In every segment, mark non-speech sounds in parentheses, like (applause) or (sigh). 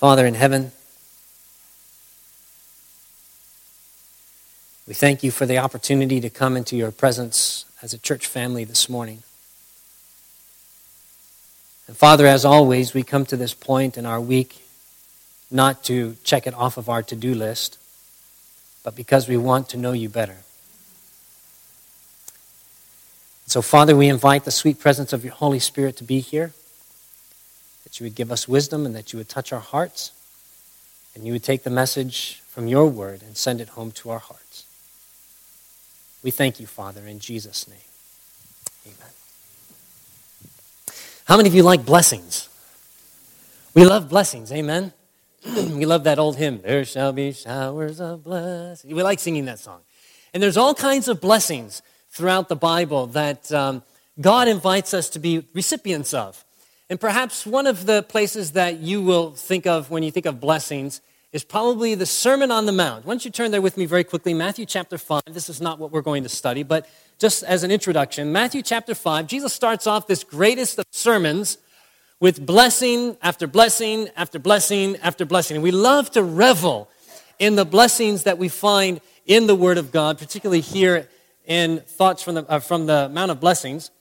Father in heaven, we thank you for the opportunity to come into your presence as a church family this morning. And Father, as always, we come to this point in our week not to check it off of our to do list, but because we want to know you better. So, Father, we invite the sweet presence of your Holy Spirit to be here, that you would give us wisdom and that you would touch our hearts, and you would take the message from your word and send it home to our hearts. We thank you, Father, in Jesus' name. Amen. How many of you like blessings? We love blessings, amen? (clears throat) we love that old hymn, There Shall Be Showers of Blessing. We like singing that song. And there's all kinds of blessings throughout the Bible that um, God invites us to be recipients of. And perhaps one of the places that you will think of when you think of blessings is probably the Sermon on the Mount. Why don't you turn there with me very quickly? Matthew chapter 5. This is not what we're going to study, but just as an introduction, Matthew chapter 5, Jesus starts off this greatest of sermons with blessing after blessing after blessing after blessing. And we love to revel in the blessings that we find in the Word of God, particularly here in thoughts from the, uh, from the Mount of Blessings,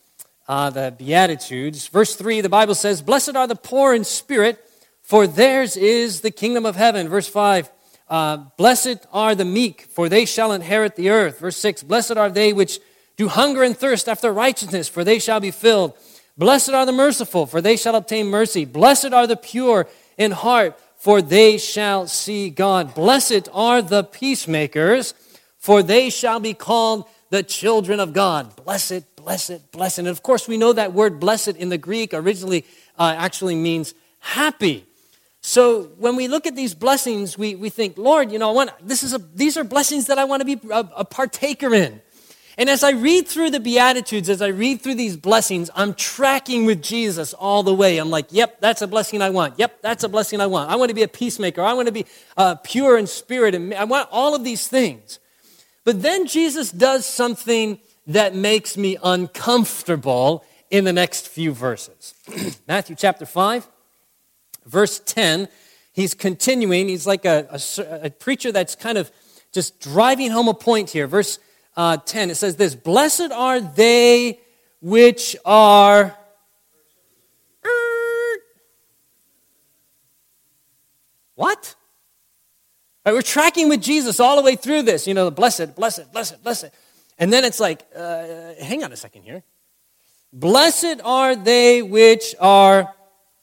uh, the Beatitudes. Verse 3, the Bible says, Blessed are the poor in spirit, for theirs is the kingdom of heaven. Verse 5, uh, Blessed are the meek, for they shall inherit the earth. Verse 6, Blessed are they which do hunger and thirst after righteousness, for they shall be filled. Blessed are the merciful, for they shall obtain mercy. Blessed are the pure in heart, for they shall see God. Blessed are the peacemakers, for they shall be called the children of God. Blessed, blessed, blessed. And of course, we know that word blessed in the Greek originally uh, actually means happy. So when we look at these blessings, we, we think, Lord, you know, I want, this is a, these are blessings that I want to be a, a partaker in. And as I read through the Beatitudes, as I read through these blessings, I'm tracking with Jesus all the way. I'm like, yep, that's a blessing I want. Yep, that's a blessing I want. I want to be a peacemaker. I want to be uh, pure in spirit. And I want all of these things. But then Jesus does something that makes me uncomfortable in the next few verses. (clears throat) Matthew chapter 5, verse 10, he's continuing. He's like a, a, a, preacher that's kind of just driving home a point here. Verse uh, 10, it says this Blessed are they which are. What? Right, we're tracking with Jesus all the way through this. You know, the blessed, blessed, blessed, blessed. And then it's like, uh, hang on a second here. Blessed are they which are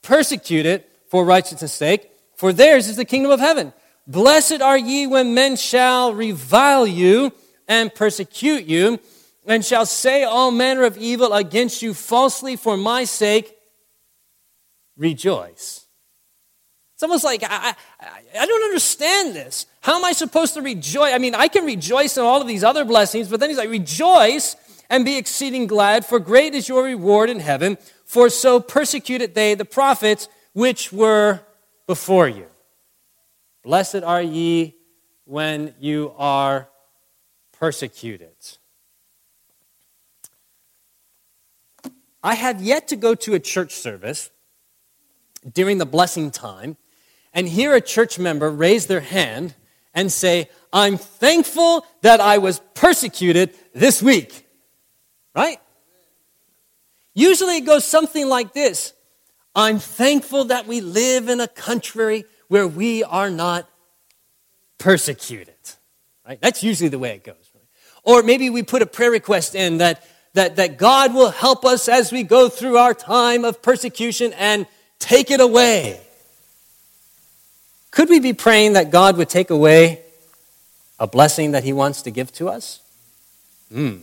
persecuted for righteousness' sake, for theirs is the kingdom of heaven. Blessed are ye when men shall revile you and persecute you, and shall say all manner of evil against you falsely for my sake. Rejoice. It's almost like, I, I, I, don't understand this. How am I supposed to rejoice? I mean, I can rejoice in all of these other blessings, but then he's like, rejoice and be exceeding glad, for great is your reward in heaven, for so persecuted they the prophets which were before you. Blessed are ye when you are persecuted. I have yet to go to a church service during the blessing time and hear a church member raise their hand and say, I'm thankful that I was persecuted this week. Right? Usually it goes something like this I'm thankful that we live in a country where we are not persecuted. Right? That's usually the way it goes. Or maybe we put a prayer request in that, that, that God will help us as we go through our time of persecution and take it away. Could we be praying that God would take away a blessing that He wants to give to us? Hmm.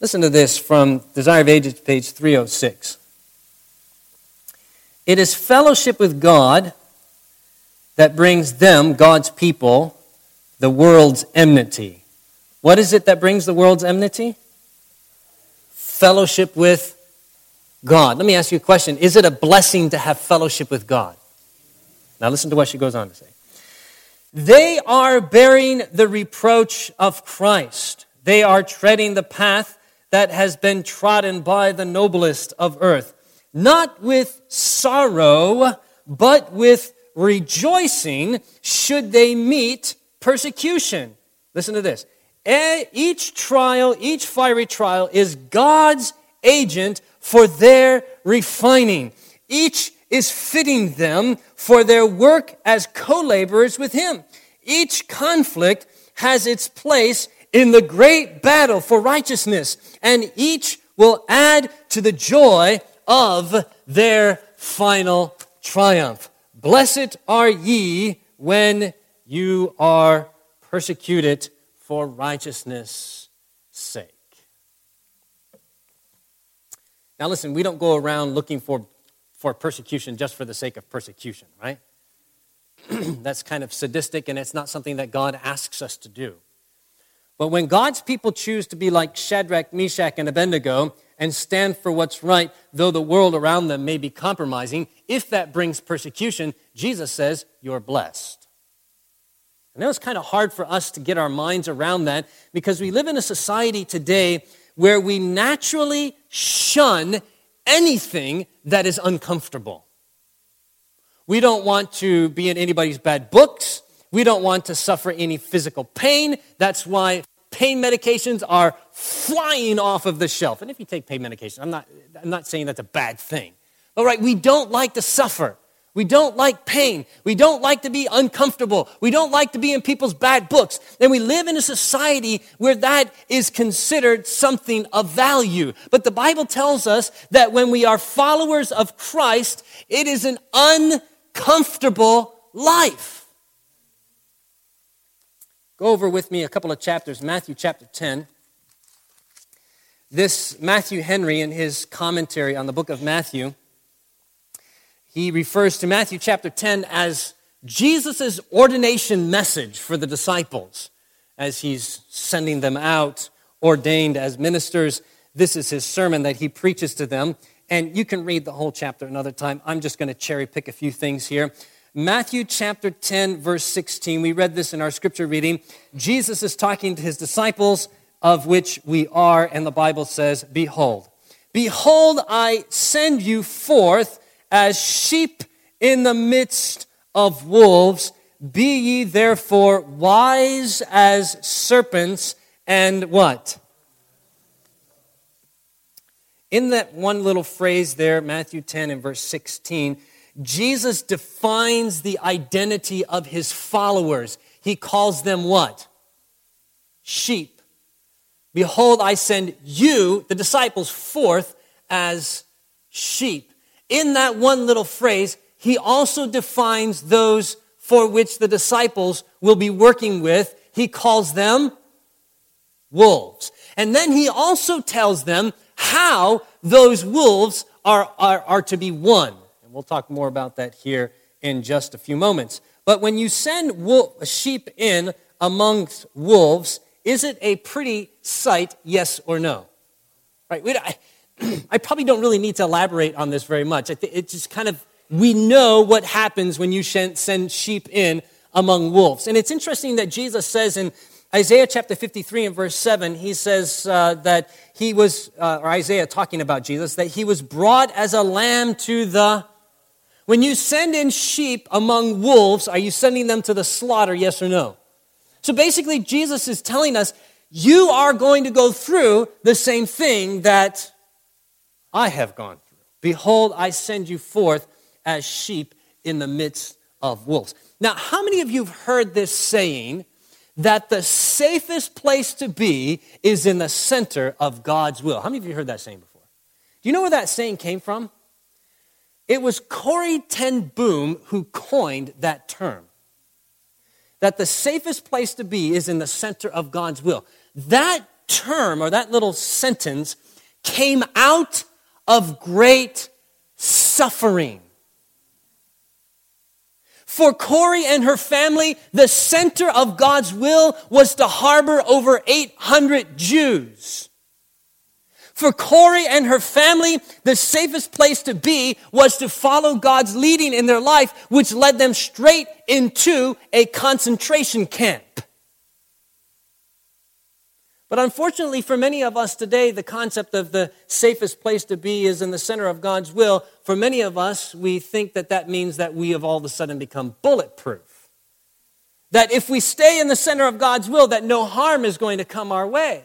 Listen to this from Desire of Ages, page 306. It is fellowship with God that brings them, God's people, the world's enmity. What is it that brings the world's enmity? Fellowship with God. Let me ask you a question. Is it a blessing to have fellowship with God? Now listen to what she goes on to say. They are bearing the reproach of Christ. They are treading the path that has been trodden by the noblest of earth. not with sorrow, but with rejoicing should they meet persecution. Listen to this. Each trial, each fiery trial is God's agent for their refining. Each is fitting them for their work as co laborers with Him. Each conflict has its place in the great battle for righteousness, and each will add to the joy of their final triumph. Blessed are ye when you are persecuted for righteousness' sake. Now, listen, we don't go around looking for, for persecution just for the sake of persecution, right? (clears throat) That's kind of sadistic, and it's not something that God asks us to do. But when God's people choose to be like Shadrach, Meshach, and Abednego and stand for what's right, though the world around them may be compromising, if that brings persecution, Jesus says, You're blessed. And know was kind of hard for us to get our minds around that because we live in a society today where we naturally shun anything that is uncomfortable. We don't want to be in anybody's bad books. We don't want to suffer any physical pain. That's why pain medications are flying off of the shelf. And if you take pain medication, I'm not, I'm not saying that's a bad thing. All right, we don't like to suffer. We don't like pain. We don't like to be uncomfortable. We don't like to be in people's bad books. And we live in a society where that is considered something of value. But the Bible tells us that when we are followers of Christ, it is an uncomfortable life. Go over with me a couple of chapters, Matthew chapter 10. This Matthew Henry, in his commentary on the book of Matthew, he refers to Matthew chapter 10 as Jesus' ordination message for the disciples as he's sending them out, ordained as ministers. This is his sermon that he preaches to them. And you can read the whole chapter another time. I'm just going to cherry pick a few things here. Matthew chapter 10, verse 16, we read this in our scripture reading. Jesus is talking to his disciples, of which we are, and the Bible says, Behold, behold, I send you forth as sheep in the midst of wolves. Be ye therefore wise as serpents and what? In that one little phrase there, Matthew 10 and verse 16, Jesus defines the identity of his followers. He calls them what? Sheep. Behold, I send you, the disciples, forth as sheep in that one little phrase, he also defines those for which the disciples will be working with. He calls them wolves. And then he also tells them how those wolves are, are, are to be won. And we'll talk more about that here in just a few moments. But when you send wolf, sheep in amongst wolves, is it a pretty sight, yes or no? Right? We, (clears throat) I probably don't really need to elaborate on this very much. It's just kind of, we know what happens when you send sheep in among wolves. And it's interesting that Jesus says in Isaiah chapter 53 and verse 7, he says uh, that he was, uh, or Isaiah talking about Jesus, that he was brought as a lamb to the. When you send in sheep among wolves, are you sending them to the slaughter, yes or no? So basically, Jesus is telling us, you are going to go through the same thing that I have gone through. Behold, I send you forth as sheep in the midst of wolves. Now, how many of you have heard this saying that the safest place to be is in the center of God's will? How many of you heard that saying before? Do you know where that saying came from? It was Corrie Ten Boom who coined that term. That the safest place to be is in the center of God's will. That term or that little sentence came out of great suffering. For Corrie and her family, the center of God's will was to harbor over 800 Jews. For Corrie and her family, the safest place to be was to follow God's leading in their life, which led them straight into a concentration camp. But unfortunately, for many of us today, the concept of the safest place to be is in the center of God's will. For many of us, we think that that means that we have all of a sudden become bulletproof. That if we stay in the center of God's will, that no harm is going to come our way.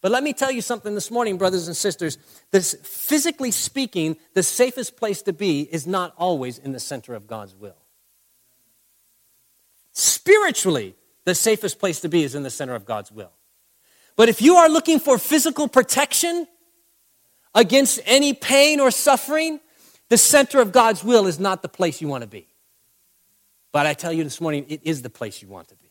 But let me tell you something this morning, brothers and sisters. This, physically speaking, the safest place to be is not always in the center of God's will. Spiritually, the safest place to be is in the center of God's will. But if you are looking for physical protection against any pain or suffering, the center of God's will is not the place you want to be. But I tell you this morning, it is the place you want to be.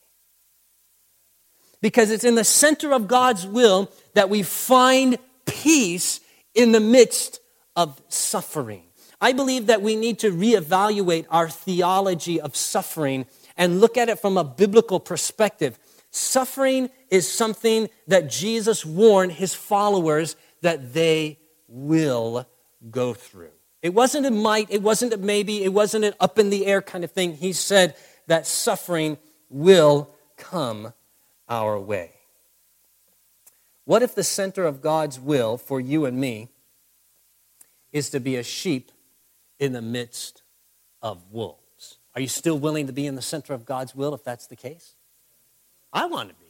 Because it's in the center of God's will that we find peace in the midst of suffering. I believe that we need to reevaluate our theology of suffering and look at it from a biblical perspective. Suffering is something that Jesus warned his followers that they will go through. It wasn't a might, it wasn't a maybe, it wasn't an up in the air kind of thing. He said that suffering will come our way. What if the center of God's will for you and me is to be a sheep in the midst of wolves? Are you still willing to be in the center of God's will if that's the case? I want to be.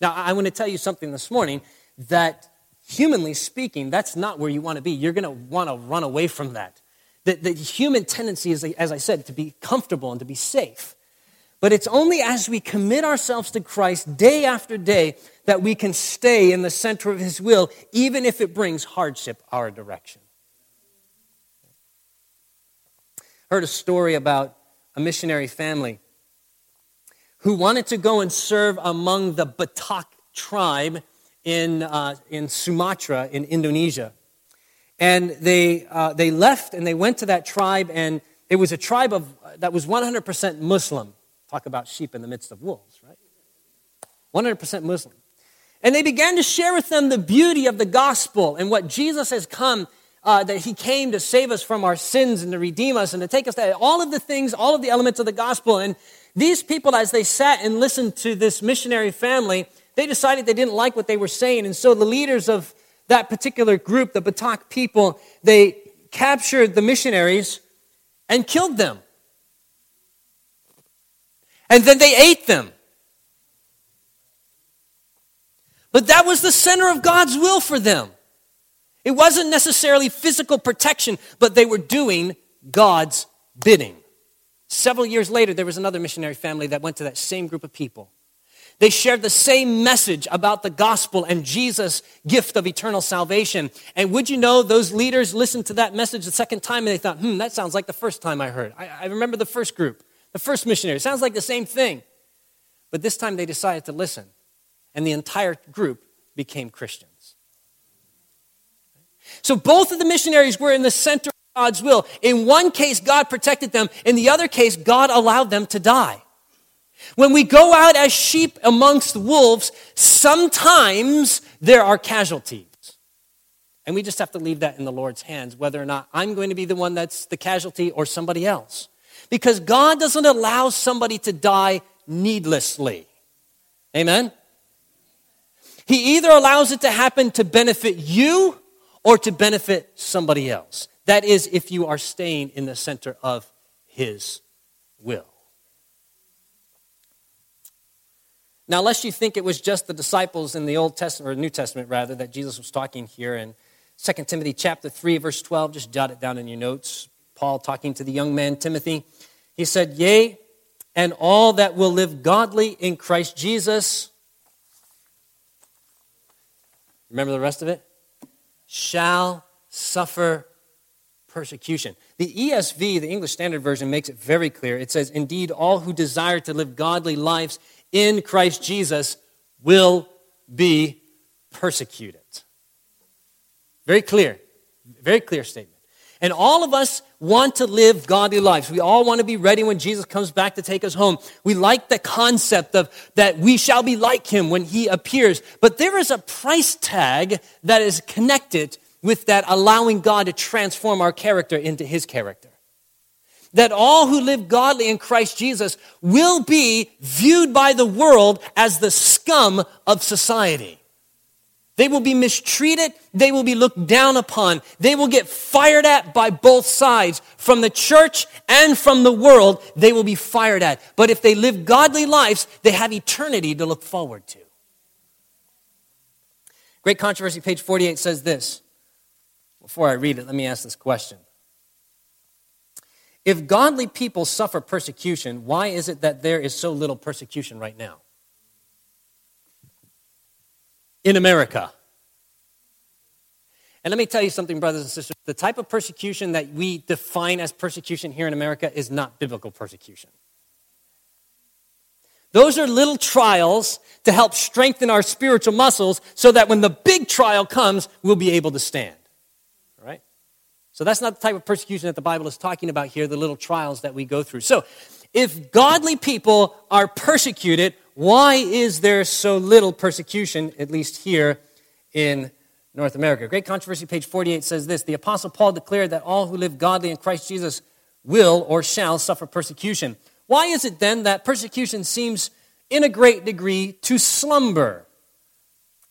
Now, I want to tell you something this morning that, humanly speaking, that's not where you want to be. You're going to want to run away from that. The, the human tendency is, as I said, to be comfortable and to be safe. But it's only as we commit ourselves to Christ day after day that we can stay in the center of His will, even if it brings hardship our direction. Heard a story about a missionary family who wanted to go and serve among the Batak tribe in, uh, in Sumatra in Indonesia. And they, uh, they left and they went to that tribe, and it was a tribe of, that was 100% Muslim. Talk about sheep in the midst of wolves, right? 100% Muslim. And they began to share with them the beauty of the gospel and what Jesus has come, uh, that he came to save us from our sins and to redeem us and to take us to all of the things, all of the elements of the gospel. And these people, as they sat and listened to this missionary family, they decided they didn't like what they were saying. And so the leaders of that particular group, the Batak people, they captured the missionaries and killed them. And then they ate them. But that was the center of God's will for them. It wasn't necessarily physical protection, but they were doing God's bidding. Several years later, there was another missionary family that went to that same group of people. They shared the same message about the gospel and Jesus' gift of eternal salvation. And would you know, those leaders listened to that message the second time and they thought, hmm, that sounds like the first time I heard. I, I remember the first group, the first missionary. It sounds like the same thing. But this time they decided to listen, and the entire group became Christians. So both of the missionaries were in the center God's will. In one case, God protected them. In the other case, God allowed them to die. When we go out as sheep amongst wolves, sometimes there are casualties. And we just have to leave that in the Lord's hands, whether or not I'm going to be the one that's the casualty or somebody else. Because God doesn't allow somebody to die needlessly. Amen? He either allows it to happen to benefit you or to benefit somebody else. That is, if you are staying in the center of His will. Now, lest you think it was just the disciples in the Old Testament, or New Testament rather, that Jesus was talking here in 2 Timothy chapter 3, verse 12, just jot it down in your notes. Paul talking to the young man Timothy. He said, Yea, and all that will live godly in Christ Jesus. Remember the rest of it? Shall suffer persecution. The ESV, the English Standard Version, makes it very clear. It says, Indeed, all who desire to live godly lives in Christ Jesus will be persecuted. Very clear, very clear statement. And all of us want to live godly lives. We all want to be ready when Jesus comes back to take us home. We like the concept of that we shall be like him when he appears. But there is a price tag that is connected with that allowing God to transform our character into His character. that all who live godly in Christ Jesus will be viewed by the world as the scum of society. They will be mistreated. They will be looked down upon. They will get fired at by both sides. From the church and from the world, they will be fired at. But if they live godly lives, they have eternity to look forward to. Great Controversy, page 48 says this. Before I read it, let me ask this question. If godly people suffer persecution, why is it that there is so little persecution right now? in America. And let me tell you something, brothers and sisters. The type of persecution that we define as persecution here in America is not biblical persecution. Those are little trials to help strengthen our spiritual muscles so that when the big trial comes, we'll be able to stand. So that's not the type of persecution that the Bible is talking about here, the little trials that we go through. So if godly people are persecuted, why is there so little persecution, at least here in North America? Great Controversy, page 48 says this The Apostle Paul declared that all who live godly in Christ Jesus will or shall suffer persecution. Why is it then that persecution seems in a great degree to slumber?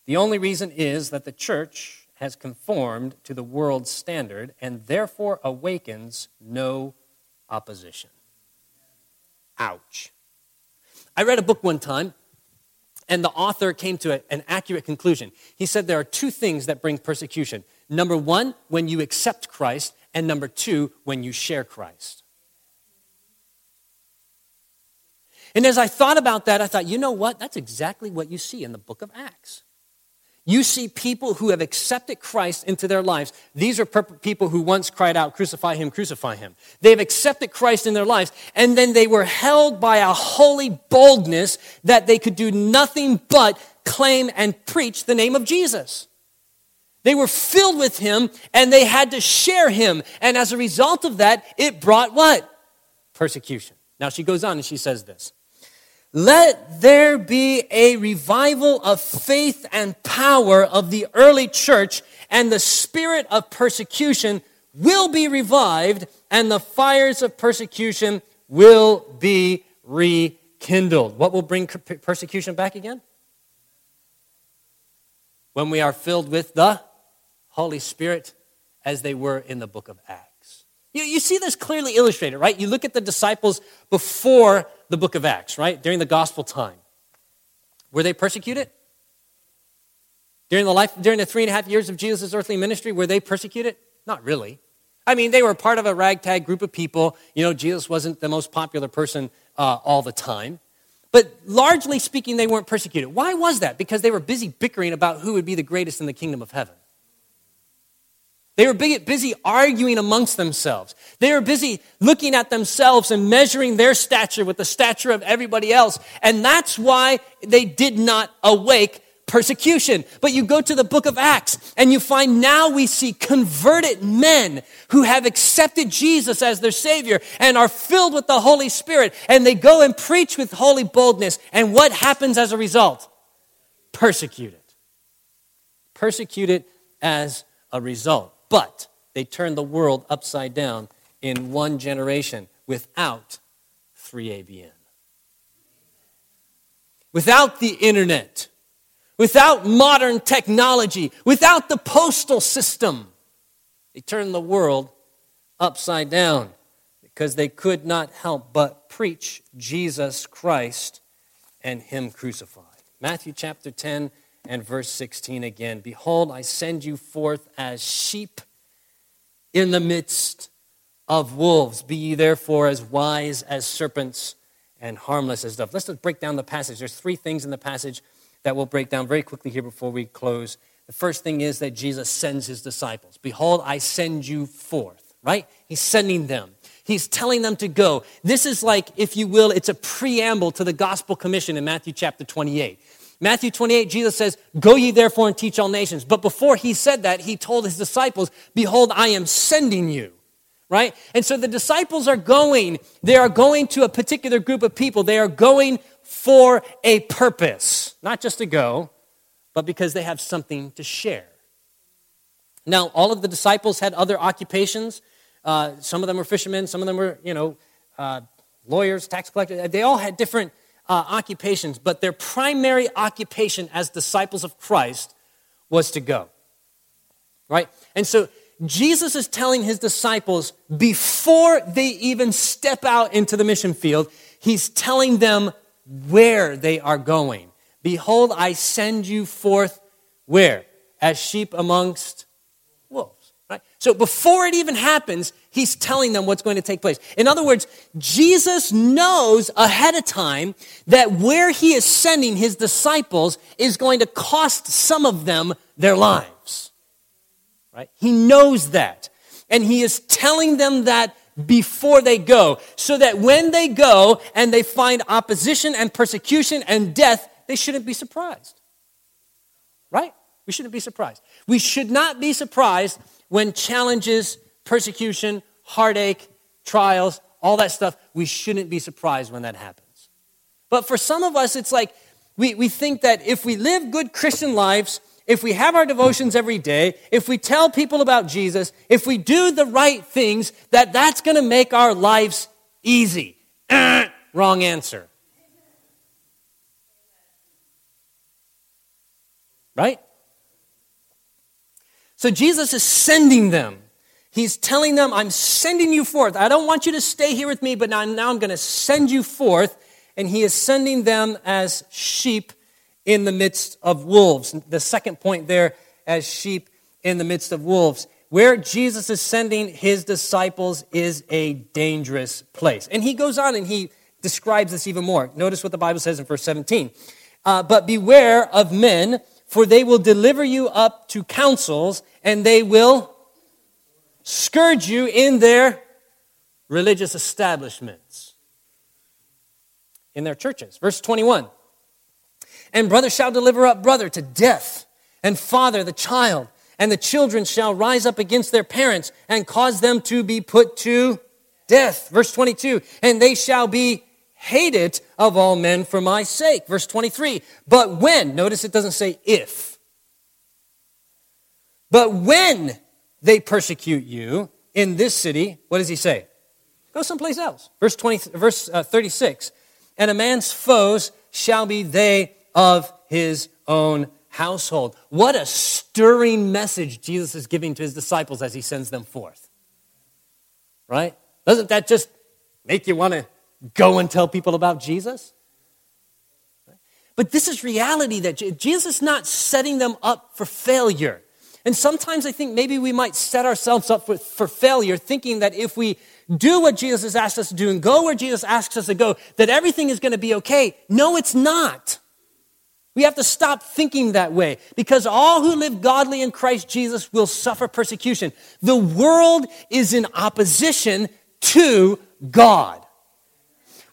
The only reason is that the church has conformed to the world's standard and therefore awakens no opposition. Ouch. I read a book one time, and the author came to an accurate conclusion. He said there are two things that bring persecution number one, when you accept Christ, and number two, when you share Christ. And as I thought about that, I thought, you know what? That's exactly what you see in the book of Acts. You see people who have accepted Christ into their lives. These are people who once cried out, Crucify him, crucify him. They've accepted Christ in their lives, and then they were held by a holy boldness that they could do nothing but claim and preach the name of Jesus. They were filled with him, and they had to share him. And as a result of that, it brought what? Persecution. Now she goes on and she says this. Let there be a revival of faith and power of the early church, and the spirit of persecution will be revived, and the fires of persecution will be rekindled. What will bring persecution back again? When we are filled with the Holy Spirit, as they were in the book of Acts. You, you see this clearly illustrated, right? You look at the disciples before the book of Acts, right? During the gospel time. Were they persecuted? During the life, during the three and a half years of Jesus' earthly ministry, were they persecuted? Not really. I mean, they were part of a ragtag group of people. You know, Jesus wasn't the most popular person uh, all the time. But largely speaking, they weren't persecuted. Why was that? Because they were busy bickering about who would be the greatest in the kingdom of heaven. They were busy arguing amongst themselves. They were busy looking at themselves and measuring their stature with the stature of everybody else. And that's why they did not awake persecution. But you go to the book of Acts and you find now we see converted men who have accepted Jesus as their Savior and are filled with the Holy Spirit. And they go and preach with holy boldness. And what happens as a result? Persecuted. Persecuted as a result. But they turned the world upside down in one generation without 3ABN. Without the internet, without modern technology, without the postal system, they turned the world upside down because they could not help but preach Jesus Christ and Him crucified. Matthew chapter 10 and verse 16 again Behold, I send you forth as sheep in the midst of wolves. Be ye therefore as wise as serpents and harmless as doves. Let's just break down the passage. There's three things in the passage that we'll break down very quickly here before we close. The first thing is that Jesus sends his disciples. Behold, I send you forth, right? He's sending them. He's telling them to go. This is like, if you will, it's a preamble to the gospel commission in Matthew chapter 28. Matthew 28, Jesus says, Go ye therefore and teach all nations. But before he said that, he told his disciples, Behold, I am sending you. Right? And so the disciples are going, they are going to a particular group of people. They are going for a purpose, not just to go, but because they have something to share. Now, all of the disciples had other occupations. Uh, some of them were fishermen, some of them were, you know, uh, lawyers, tax collectors. They all had different uh, occupations, but their primary occupation as disciples of Christ was to go. Right? And so Jesus is telling his disciples before they even step out into the mission field, he's telling them where they are going. Behold, I send you forth where? As sheep amongst. Right? So before it even happens, he's telling them what's going to take place. In other words, Jesus knows ahead of time that where he is sending his disciples is going to cost some of them their lives. Right? He knows that. And he is telling them that before they go, so that when they go and they find opposition and persecution and death, they shouldn't be surprised. Right? We shouldn't be surprised. We should not be surprised when challenges, persecution, heartache, trials, all that stuff, we shouldn't be surprised when that happens. But for some of us, it's like we, we think that if we live good Christian lives, if we have our devotions every day, if we tell people about Jesus, if we do the right things, that that's going to make our lives easy. (clears throat) wrong answer. Right? So Jesus is sending them. He's telling them, I'm sending you forth. I don't want you to stay here with me, but now, now I'm going to send you forth. And he is sending them as sheep in the midst of wolves. The second point there, as sheep in the midst of wolves. Where Jesus is sending his disciples is a dangerous place. And he goes on and he describes this even more. Notice what the Bible says in verse 17. Uh, but beware of men, for they will deliver you up to councils, and they will scourge you in their religious establishments, in their churches. Verse 21 and brother shall deliver up brother to death, and father the child, and the children shall rise up against their parents and cause them to be put to death. Verse 22 And they shall be hated of all men for my sake. Verse 23 But when, notice it doesn't say if, but when they persecute you in this city, what does he say? Go someplace else. Verse 20, verse uh, 36. And a man's foes shall be they of his own household. What a stirring message Jesus is giving to his disciples as he sends them forth. Right? Doesn't that just make you want to go and tell people about Jesus? But this is reality that Jesus is not setting them up for failure. And sometimes I think maybe we might set ourselves up for, for failure, thinking that if we do what Jesus has asked us to do and go where Jesus asks us to go, that everything is going to be okay. No, it's not. We have to stop thinking that way because all who live godly in Christ Jesus will suffer persecution. The world is in opposition to God.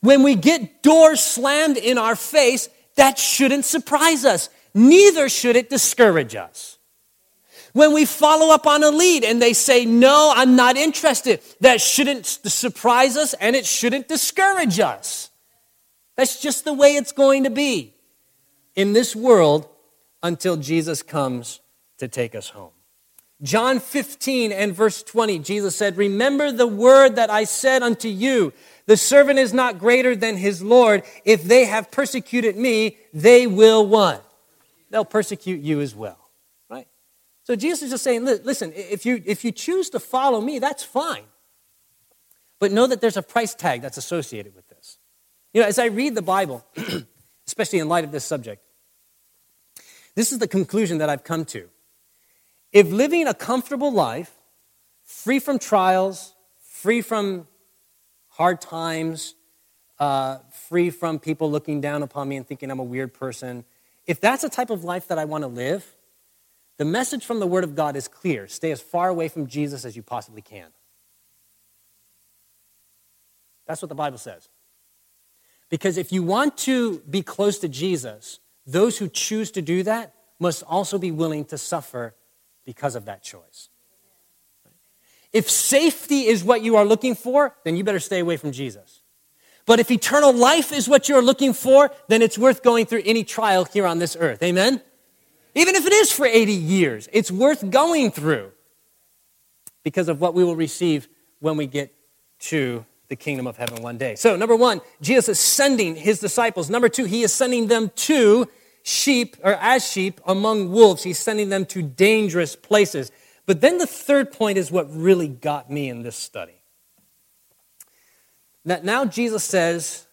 When we get doors slammed in our face, that shouldn't surprise us. Neither should it discourage us. When we follow up on a lead and they say, No, I'm not interested, that shouldn't surprise us and it shouldn't discourage us. That's just the way it's going to be in this world until Jesus comes to take us home. John 15 and verse 20, Jesus said, Remember the word that I said unto you. The servant is not greater than his Lord. If they have persecuted me, they will what? They'll persecute you as well. Right? So Jesus is just saying, listen, if you, if you choose to follow me, that's fine. But know that there's a price tag that's associated with this. You know, as I read the Bible, (clears throat) especially in light of this subject, this is the conclusion that I've come to. If living a comfortable life, free from trials, free from hard times, uh, free from people looking down upon me and thinking I'm a weird person, if that's the type of life that I want to live, the message from the Word of God is clear stay as far away from Jesus as you possibly can. That's what the Bible says. Because if you want to be close to Jesus, those who choose to do that must also be willing to suffer because of that choice. If safety is what you are looking for, then you better stay away from Jesus. But if eternal life is what you're looking for, then it's worth going through any trial here on this earth. Amen? Even if it is for 80 years, it's worth going through because of what we will receive when we get to the kingdom of heaven one day. So, number one, Jesus is sending his disciples. Number two, he is sending them to sheep, or as sheep among wolves. He's sending them to dangerous places. But then the third point is what really got me in this study. That now Jesus says,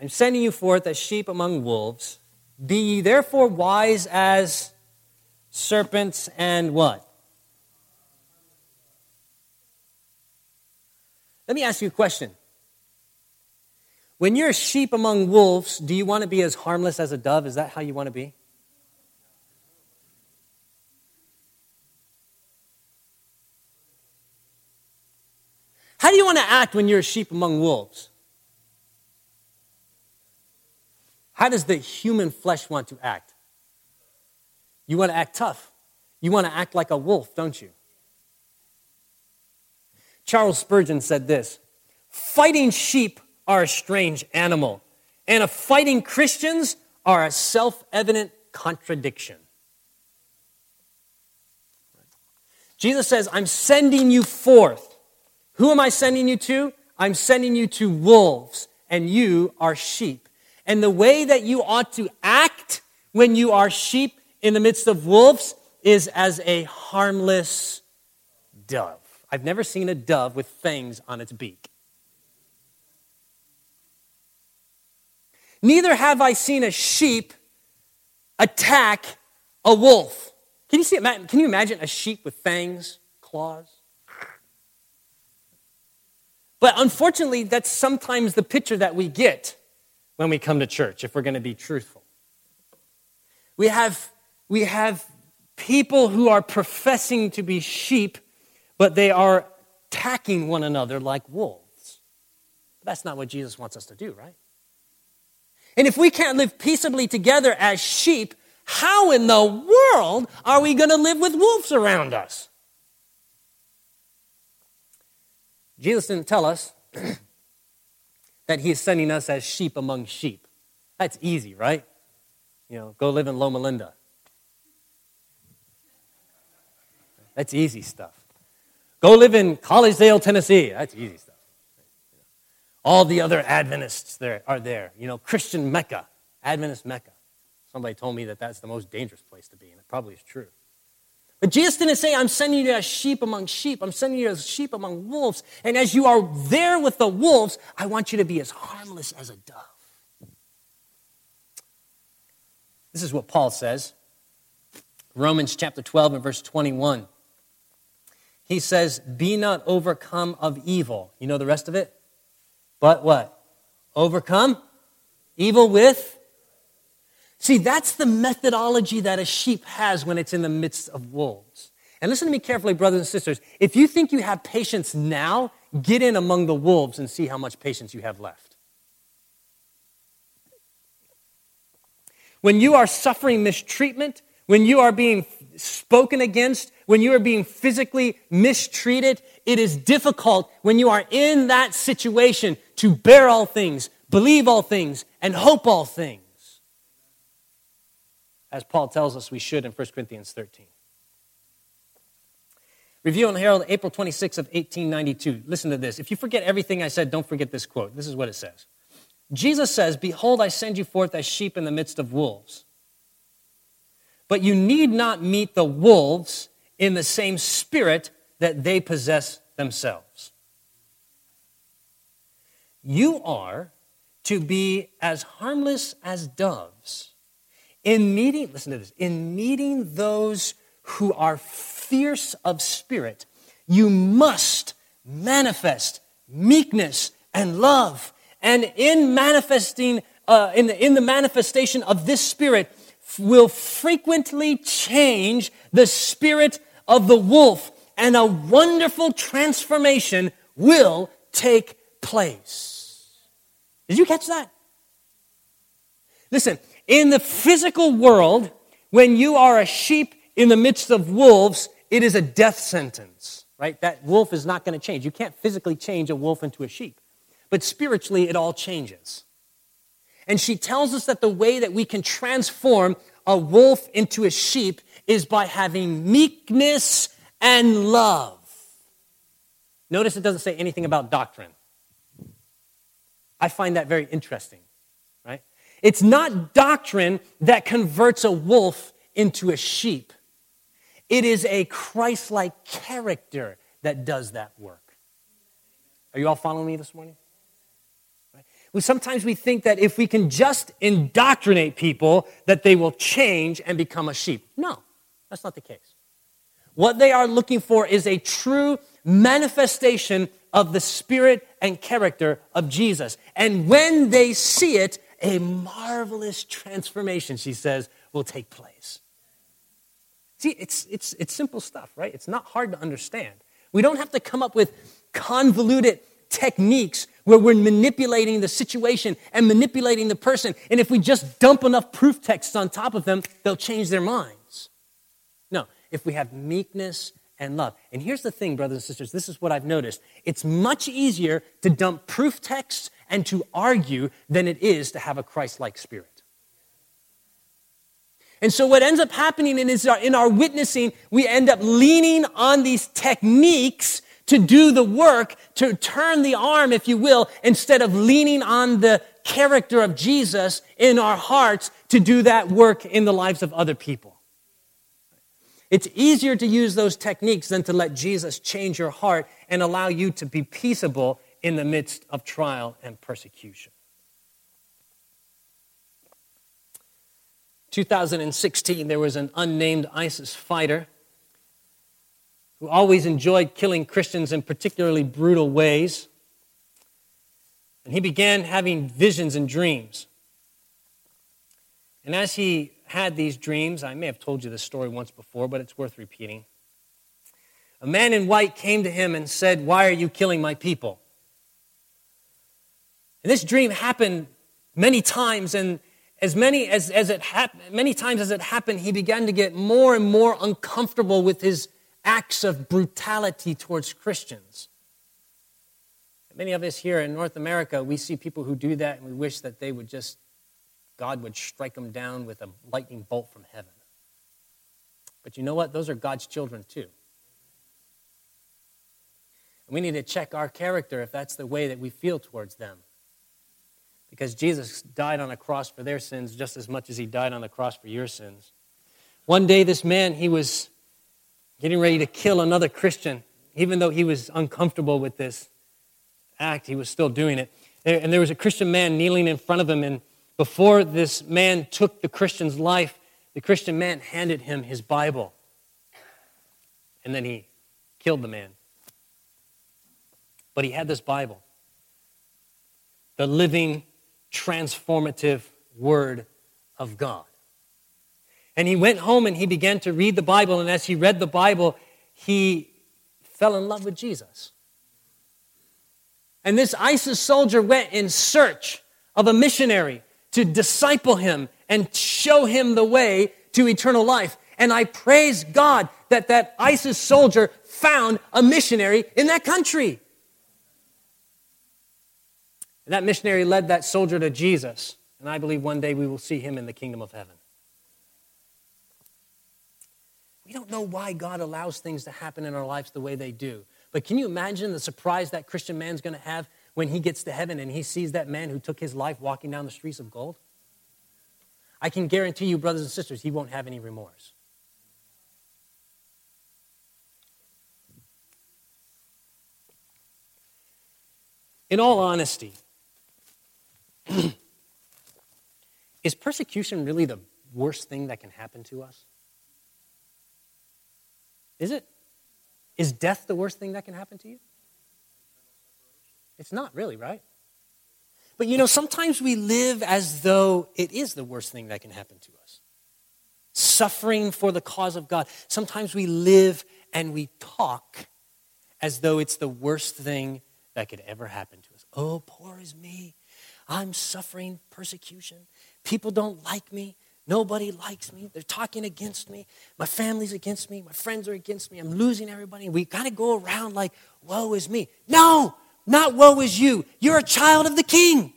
I'm sending you forth as sheep among wolves. Be ye therefore wise as serpents and what? Let me ask you a question. When you're a sheep among wolves, do you want to be as harmless as a dove? Is that how you want to be? How do you want to act when you're a sheep among wolves? How does the human flesh want to act? You want to act tough. You want to act like a wolf, don't you? Charles Spurgeon said this Fighting sheep are a strange animal, and a fighting Christians are a self evident contradiction. Jesus says, I'm sending you forth. Who am I sending you to? I'm sending you to wolves, and you are sheep. And the way that you ought to act when you are sheep in the midst of wolves is as a harmless dove. I've never seen a dove with fangs on its beak. Neither have I seen a sheep attack a wolf. Can you see? Can you imagine a sheep with fangs, claws? But unfortunately, that's sometimes the picture that we get when we come to church, if we're going to be truthful. We have, we have people who are professing to be sheep but they are attacking one another like wolves. That's not what Jesus wants us to do, right? And if we can't live peaceably together as sheep, how in the world are we going to live with wolves around us? Jesus didn't tell us (clears throat) that he is sending us as sheep among sheep. That's easy, right? You know, go live in Loma Linda. That's easy stuff. Go live in Collegedale, Tennessee. That's easy stuff. All the other Adventists there are there. You know, Christian Mecca, Adventist Mecca. Somebody told me that that's the most dangerous place to be, and it probably is true. But Jesus didn't say, I'm sending you as sheep among sheep. I'm sending you as sheep among wolves. And as you are there with the wolves, I want you to be as harmless as a dove. This is what Paul says. Romans chapter 12 and verse 21 he says, Be not overcome of evil. You know the rest of it? But what? Overcome evil with? See, that's the methodology that a sheep has when it's in the midst of wolves. And listen to me carefully, brothers and sisters. If you think you have patience now, get in among the wolves and see how much patience you have left. When you are suffering mistreatment, when you are being spoken against, when you are being physically mistreated, it is difficult when you are in that situation to bear all things, believe all things, and hope all things. As Paul tells us we should in 1 Corinthians 13. Review and Herald, April 26 of 1892. Listen to this. If you forget everything I said, don't forget this quote. This is what it says. Jesus says, Behold, I send you forth as sheep in the midst of wolves. But you need not meet the wolves in the same spirit that they possess themselves. You are to be as harmless as doves in meeting, listen to this, in meeting those who are fierce of spirit, you must manifest meekness and love. And in manifesting, uh, in, the, in the manifestation of this spirit, will frequently change the spirit of the wolf, and a wonderful transformation will take place. Did you catch that? Listen, in the physical world, when you are a sheep in the midst of wolves, it is a death sentence, right? That wolf is not going to change. You can't physically change a wolf into a sheep. But spiritually, it all changes. And she tells us that the way that we can transform a wolf into a sheep is by having meekness and love. Notice it doesn't say anything about doctrine. I find that very interesting? It's not doctrine that converts a wolf into a sheep. It is a Christ like character that does that work. Are you all following me this morning? Right? We, sometimes we think that if we can just indoctrinate people, that they will change and become a sheep. No, that's not the case. What they are looking for is a true manifestation of the spirit and character of Jesus. And when they see it, a marvelous transformation, she says, will take place. See, it's, it's, it's simple stuff, right? It's not hard to understand. We don't have to come up with convoluted techniques where we're manipulating the situation and manipulating the person. And if we just dump enough proof texts on top of them, they'll change their minds. No, if we have meekness and love. And here's the thing, brothers and sisters this is what I've noticed. It's much easier to dump proof texts and to argue than it is to have a Christ like spirit. And so, what ends up happening in our witnessing, we end up leaning on these techniques to do the work, to turn the arm, if you will, instead of leaning on the character of Jesus in our hearts to do that work in the lives of other people. It's easier to use those techniques than to let Jesus change your heart and allow you to be peaceable in the midst of trial and persecution. 2016, there was an unnamed ISIS fighter who always enjoyed killing Christians in particularly brutal ways. And he began having visions and dreams. And as he had these dreams. I may have told you this story once before, but it's worth repeating. A man in white came to him and said, Why are you killing my people? And this dream happened many times, and as many as, as it hap- many times as it happened, he began to get more and more uncomfortable with his acts of brutality towards Christians. Many of us here in North America, we see people who do that and we wish that they would just God would strike them down with a lightning bolt from heaven. But you know what? Those are God's children too. And we need to check our character if that's the way that we feel towards them. Because Jesus died on a cross for their sins just as much as he died on the cross for your sins. One day, this man, he was getting ready to kill another Christian. Even though he was uncomfortable with this act, he was still doing it. And there was a Christian man kneeling in front of him, and before this man took the Christian's life, the Christian man handed him his Bible. And then he killed the man. But he had this Bible the living, transformative Word of God. And he went home and he began to read the Bible. And as he read the Bible, he fell in love with Jesus. And this ISIS soldier went in search of a missionary to disciple him and show him the way to eternal life. And I praise God that that ISIS soldier found a missionary in that country. And that missionary led that soldier to Jesus. And I believe one day we will see him in the kingdom of heaven. We don't know why God allows things to happen in our lives the way they do. But can you imagine the surprise that Christian man's going to have when he gets to heaven and he sees that man who took his life walking down the streets of gold? I can guarantee you, brothers and sisters, he won't have any remorse. In all honesty, (clears throat) is persecution really the worst thing that can happen to us? Is it? Is death the worst thing that can happen to you? It's not really, right? But you know, sometimes we live as though it is the worst thing that can happen to us. Suffering for the cause of God. Sometimes we live and we talk as though it's the worst thing that could ever happen to us. Oh, poor is me. I'm suffering persecution. People don't like me. Nobody likes me. They're talking against me. My family's against me. My friends are against me. I'm losing everybody. We got to go around like, woe is me. No, not woe is you. You're a child of the king.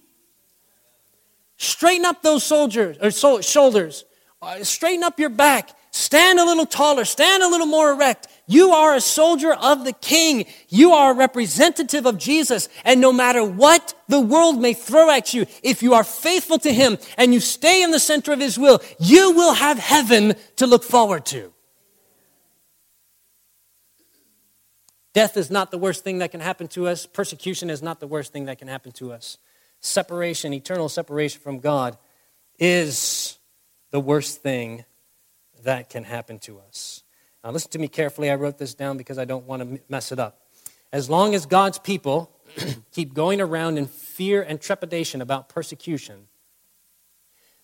Straighten up those soldiers or so, shoulders. Uh, straighten up your back. Stand a little taller, stand a little more erect. You are a soldier of the king. You are a representative of Jesus. And no matter what the world may throw at you, if you are faithful to him and you stay in the center of his will, you will have heaven to look forward to. Death is not the worst thing that can happen to us. Persecution is not the worst thing that can happen to us. Separation, eternal separation from God, is the worst thing that can happen to us. Now, listen to me carefully. I wrote this down because I don't want to mess it up. As long as God's people (clears throat) keep going around in fear and trepidation about persecution,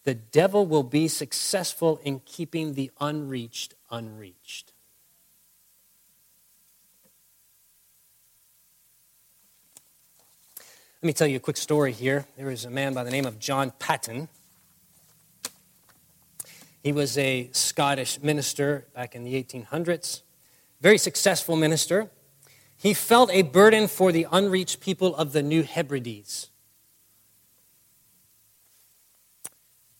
the devil will be successful in keeping the unreached unreached. Let me tell you a quick story here. There was a man by the name of John Paton. He was a Scottish minister back in the 1800s, very successful minister. He felt a burden for the unreached people of the New Hebrides.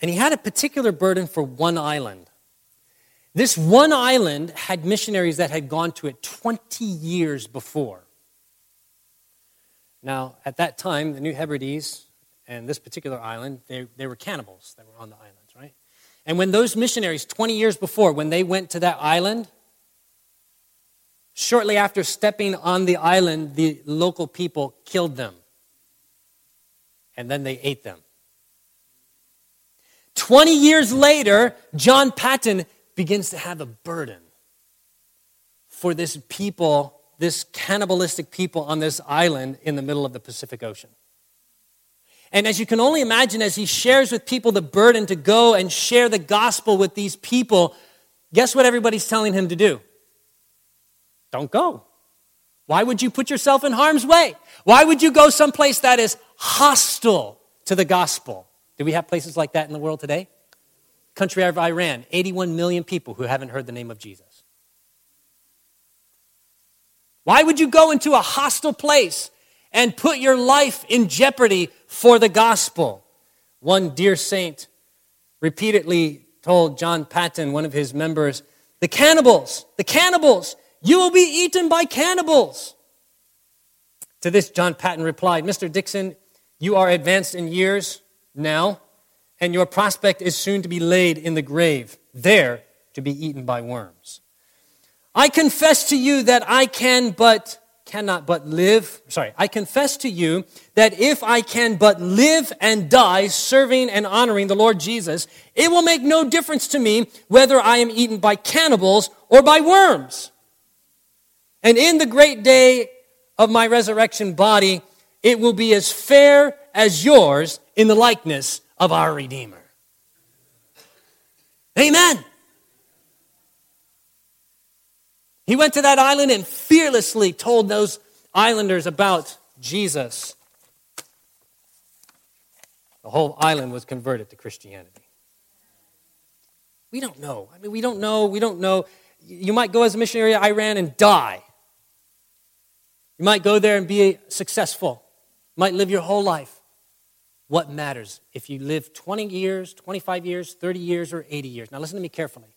And he had a particular burden for one island. This one island had missionaries that had gone to it 20 years before. Now, at that time, the New Hebrides and this particular island, they, they were cannibals that were on the islands, right? And when those missionaries, 20 years before, when they went to that island, shortly after stepping on the island, the local people killed them. And then they ate them. 20 years later, John Paton begins to have a burden for this people this cannibalistic people on this island in the middle of the Pacific Ocean. And as you can only imagine, as he shares with people the burden to go and share the gospel with these people, guess what everybody's telling him to do? Don't go. Why would you put yourself in harm's way? Why would you go someplace that is hostile to the gospel? Do we have places like that in the world today? Country of Iran, 81 million people who haven't heard the name of Jesus. Why would you go into a hostile place and put your life in jeopardy for the gospel? One dear saint repeatedly told John Paton, one of his members, the cannibals, the cannibals, you will be eaten by cannibals. To this, John Paton replied, Mr. Dixon, you are advanced in years now, and your prospect is soon to be laid in the grave, there to be eaten by worms. I confess to you that I can but cannot but live. Sorry, I confess to you that if I can but live and die serving and honoring the Lord Jesus, it will make no difference to me whether I am eaten by cannibals or by worms. And in the great day of my resurrection body, it will be as fair as yours in the likeness of our Redeemer. Amen. He went to that island and fearlessly told those islanders about Jesus. The whole island was converted to Christianity. We don't know. I mean, we don't know. We don't know. You might go as a missionary to Iran and die. You might go there and be successful. You might live your whole life. What matters if you live 20 years, 25 years, 30 years, or 80 years? Now, listen to me carefully.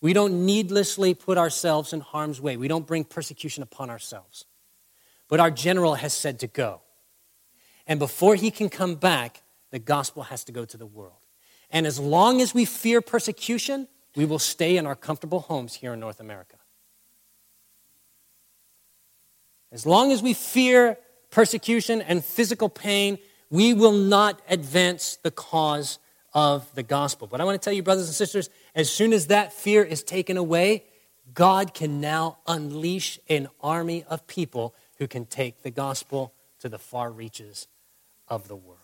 We don't needlessly put ourselves in harm's way. We don't bring persecution upon ourselves. But our general has said to go. And before he can come back, the gospel has to go to the world. And as long as we fear persecution, we will stay in our comfortable homes here in North America. As long as we fear persecution and physical pain, we will not advance the cause of the gospel. But I want to tell you, brothers and sisters, as soon as that fear is taken away, God can now unleash an army of people who can take the gospel to the far reaches of the world.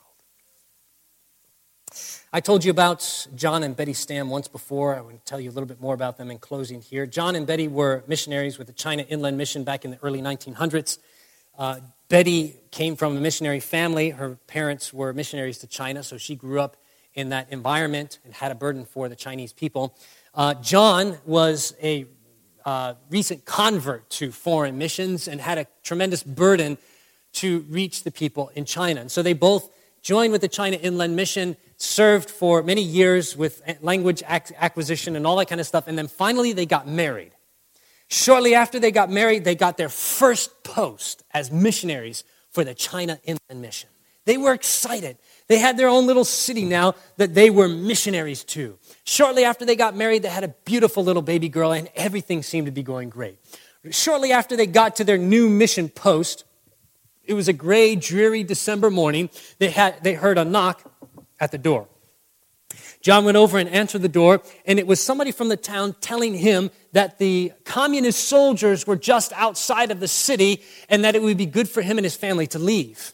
I told you about John and Betty Stam once before. I want to tell you a little bit more about them in closing here. John and Betty were missionaries with the China Inland Mission back in the early 1900s. Uh, Betty came from a missionary family. Her parents were missionaries to China, so she grew up in that environment and had a burden for the Chinese people. Uh, John was a uh, recent convert to foreign missions and had a tremendous burden to reach the people in China. And so they both joined with the China Inland Mission, served for many years with language acquisition and all that kind of stuff, and then finally they got married. Shortly after they got married, they got their first post as missionaries for the China Inland Mission. They were excited. They had their own little city now that they were missionaries to. Shortly after they got married, they had a beautiful little baby girl, and everything seemed to be going great. Shortly after they got to their new mission post, it was a gray, dreary December morning. They, had, they heard a knock at the door. John went over and answered the door, and it was somebody from the town telling him that the communist soldiers were just outside of the city and that it would be good for him and his family to leave.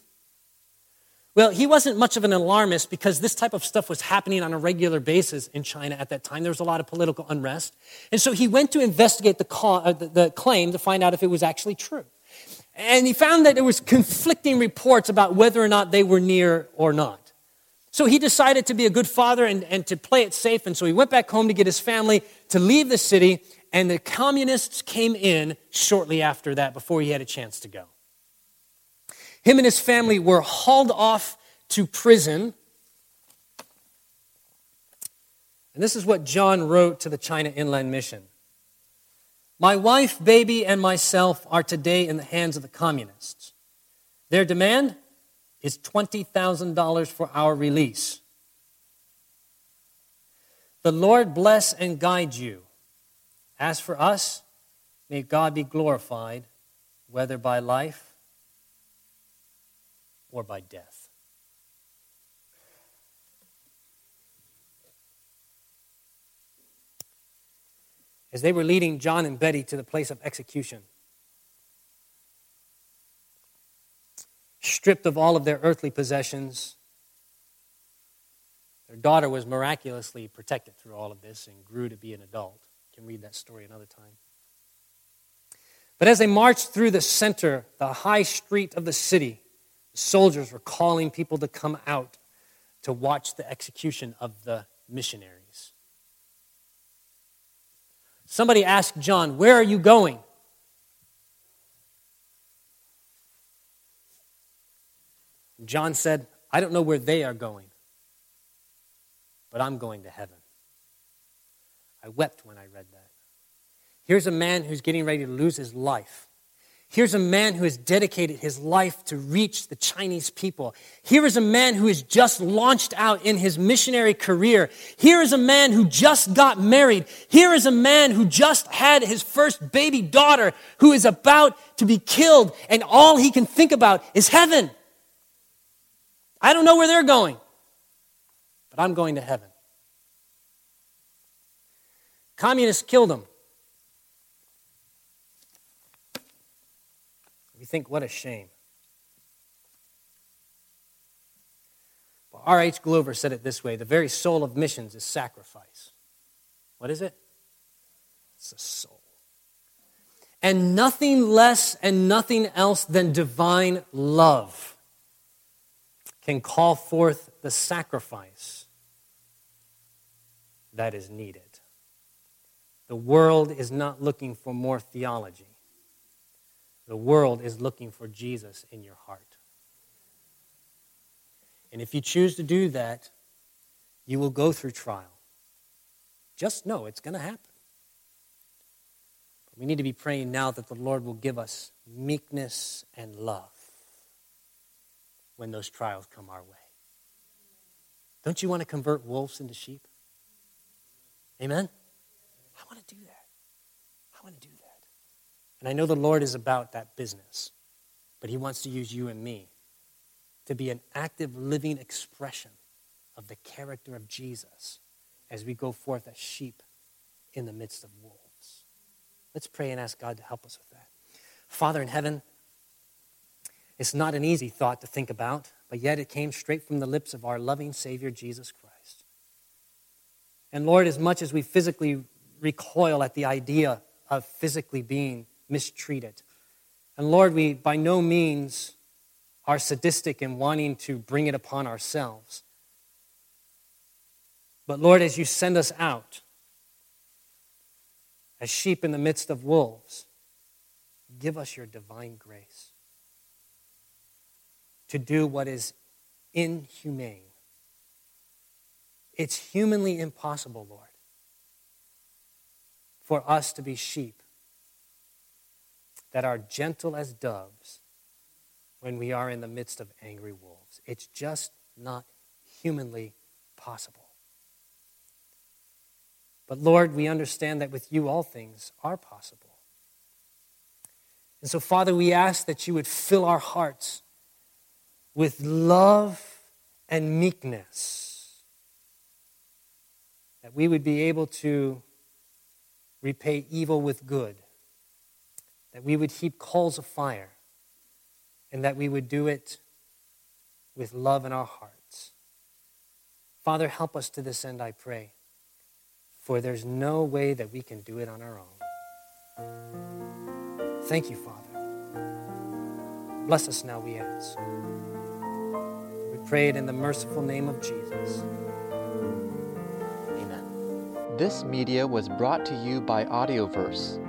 Well, he wasn't much of an alarmist because this type of stuff was happening on a regular basis in China at that time. There was a lot of political unrest. And so he went to investigate the, call, uh, the, the claim to find out if it was actually true. And he found that there was conflicting reports about whether or not they were near or not. So he decided to be a good father and, and to play it safe. And so he went back home to get his family to leave the city. And the communists came in shortly after that before he had a chance to go. Him and his family were hauled off to prison. And this is what John wrote to the China Inland Mission My wife, baby, and myself are today in the hands of the communists. Their demand is $20,000 for our release. The Lord bless and guide you. As for us, may God be glorified, whether by life or by death. As they were leading John and Betty to the place of execution, stripped of all of their earthly possessions. Their daughter was miraculously protected through all of this and grew to be an adult. You can read that story another time. But as they marched through the center, the high street of the city, soldiers were calling people to come out to watch the execution of the missionaries. Somebody asked John, Where are you going? John said, I don't know where they are going, but I'm going to heaven. I wept when I read that. Here's a man who's getting ready to lose his life. Here's a man who has dedicated his life to reach the Chinese people. Here is a man who has just launched out in his missionary career. Here is a man who just got married. Here is a man who just had his first baby daughter who is about to be killed, and all he can think about is heaven. I don't know where they're going, but I'm going to heaven. Communists killed him. Think, what a shame. Well, R.H. Glover said it this way the very soul of missions is sacrifice. What is it? It's a soul. And nothing less and nothing else than divine love can call forth the sacrifice that is needed. The world is not looking for more theology. The world is looking for Jesus in your heart. And if you choose to do that, you will go through trial. Just know it's going to happen. We need to be praying now that the Lord will give us meekness and love when those trials come our way. Don't you want to convert wolves into sheep? Amen? I want to do that. I want to do that. And I know the Lord is about that business, but He wants to use you and me to be an active, living expression of the character of Jesus as we go forth as sheep in the midst of wolves. Let's pray and ask God to help us with that. Father in heaven, it's not an easy thought to think about, but yet it came straight from the lips of our loving Savior, Jesus Christ. And Lord, as much as we physically recoil at the idea of physically being mistreated, and Lord, we by no means are sadistic in wanting to bring it upon ourselves. But Lord, as you send us out as sheep in the midst of wolves, give us your divine grace to do what is inhumane. It's humanly impossible, Lord, for us to be sheep that are gentle as doves when we are in the midst of angry wolves. It's just not humanly possible. But Lord, we understand that with you all things are possible. And so, Father, we ask that you would fill our hearts with love and meekness, that we would be able to repay evil with good, that we would heap coals of fire, and that we would do it with love in our hearts. Father, help us to this end, I pray, for there's no way that we can do it on our own. Thank you, Father. Bless us now, we ask. We pray it in the merciful name of Jesus. Amen. This media was brought to you by Audioverse,